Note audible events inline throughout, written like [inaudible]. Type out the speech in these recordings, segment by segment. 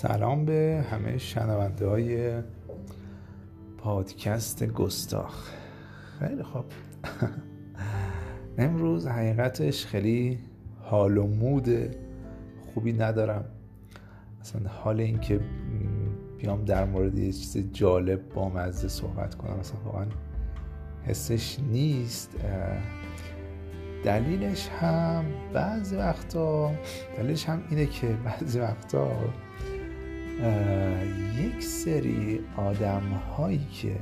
سلام به همه شنونده های پادکست گستاخ. خیلی خوب. [laughs] امروز حقیقتش خیلی حال و مود خوبی ندارم. اصلا حال این که بیام در مورد یه چیز جالب با مزه صحبت کنم. اصلا واقعا حسش نیست. دلیلش هم بعضی وقتا دلیلش هم اینه که بعضی وقتا یک سری آدم هایی که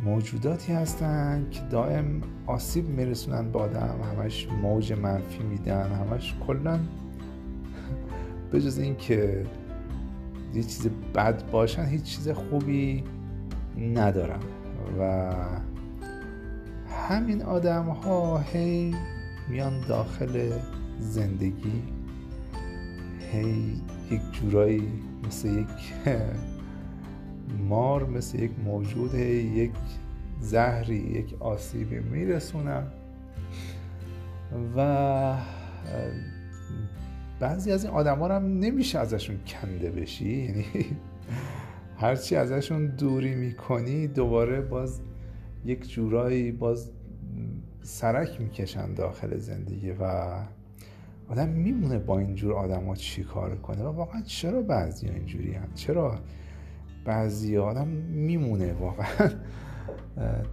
موجوداتی هستن که دائم آسیب میرسونن به آدم همش موج منفی میدن همش کلا [laughs] به جز این که یه چیز بد باشن هیچ چیز خوبی ندارن. و همین آدم ها هی میان داخل زندگی هی یک جورایی مثل یک مار مثل یک موجود یک زهری یک آسیبی میرسونم. و بعضی از این آدم هم نمیشه ازشون کنده بشی. یعنی هرچی ازشون دوری می‌کنی دوباره باز یک جورایی باز سرک می‌کشن داخل زندگی و آدم میمونه با اینجور آدم ها چی کار کنه و واقعا چرا بعضی ها اینجوری هم چرا بعضی آدم میمونه واقعا؟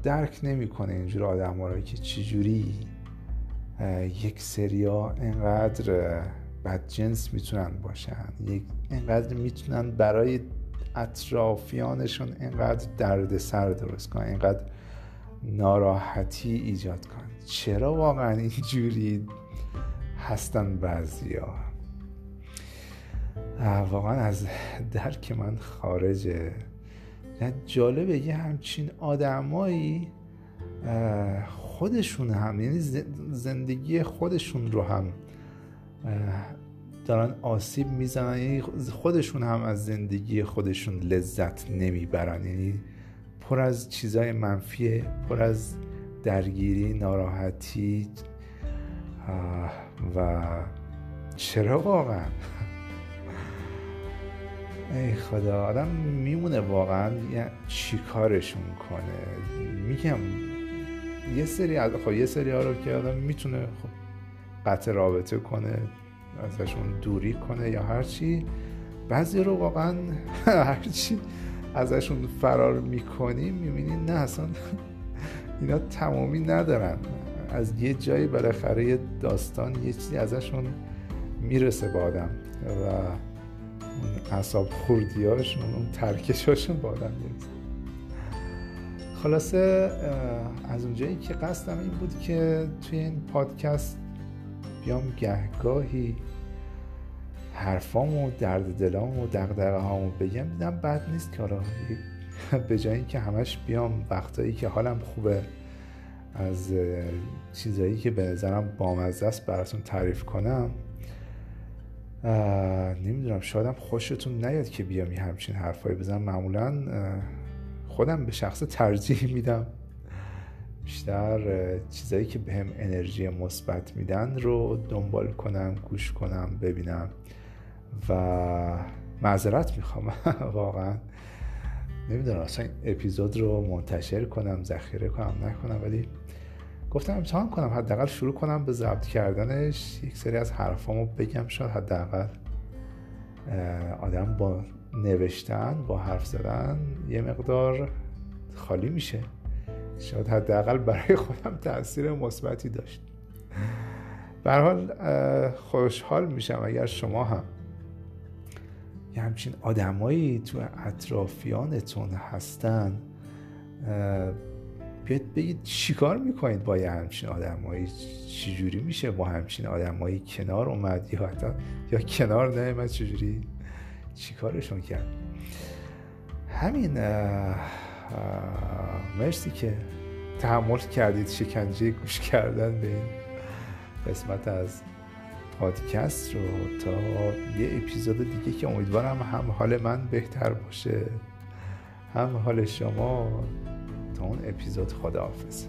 درک نمی‌کنه اینجور آدم ها که چجوری یک سریا انقدر بدجنس می‌تونن باشن یک انقدر می‌تونن برای اطرافیانشون انقدر درد سر درست کنن انقدر ناراحتی ایجاد کنن. چرا واقعا اینجوری؟ هستن بعضیا. واقعا از درک من خارجه. جالبه یه همچین آدمایی خودشون هم یعنی زندگی خودشون رو هم دارن آسیب می‌زنن. یعنی خودشون هم از زندگی خودشون لذت نمی‌برن. یعنی پر از چیزای منفیه پر از درگیری ناراحتی و چرا واقعا؟ ای خدا آدم میمونه واقعا چی کارشون کنه. میگم یه سری از خب یه سری ها رو که آدم می‌تونه خب قطع رابطه کنه ازشون دوری کنه یا هرچی بعضی رو واقعا [laughs] هرچی ازشون فرار می‌کنیم می‌بینی نه اصلا اینا تمامی ندارن. از یه جایی بالاخره داستان یه چیزی ازشون می‌رسه با آدم و اون اصاب خوردیاشون اون ترکشاشون با آدم می‌رسه. خلاصه از اونجایی که قصدم این بود که توی این پادکست بیام گهگاهی حرفامو درد دلامو و دقدقه هامو بگم. دیدم بد نیست که حالا [laughs] به جایی که همش بیام وقتایی که حالم خوبه از چیزایی که به نظرم بامزه است براتون تعریف کنم. نمی‌دونم شادم خوشتون نیاد که بیام یه همچین حرفایی بزنم. معمولا خودم به شخص ترجیح میدم. بیشتر چیزایی که بهم به انرژی مثبت میدن رو دنبال کنم گوش کنم ببینم. و معذرت می‌خوام. [laughs] واقعا. نمی‌دونم اصلا اپیزود رو منتشر کنم ذخیره کنم نکنم ولی گفتم امتحان کنم حداقل شروع کنم به ضبط کردنش. یک سری از حرفامو بگم شاید حداقل آدم با نوشتن با حرف زدن یه مقدار خالی میشه. شاید حداقل برای خودم تاثیر مثبتی داشت. به حال خوشحال میشم اگر شما هم یه همچین آدمایی تو اطرافیانتون هستن بیاید بگید چیکار می‌کنید با یه همچین آدمایی؟ چجوری میشه با همچین آدمایی کنار اومد یا حتی یا کنار نیومد چجوری؟ چیکارشون کرد؟ همین مرسی که تحمل کردید شکنجه گوش کردن به این قسمت از پادکست رو تا یه اپیزود دیگه که امیدوارم هم حال من بهتر باشه. هم حال شما تا اون اپیزود خداحافظ.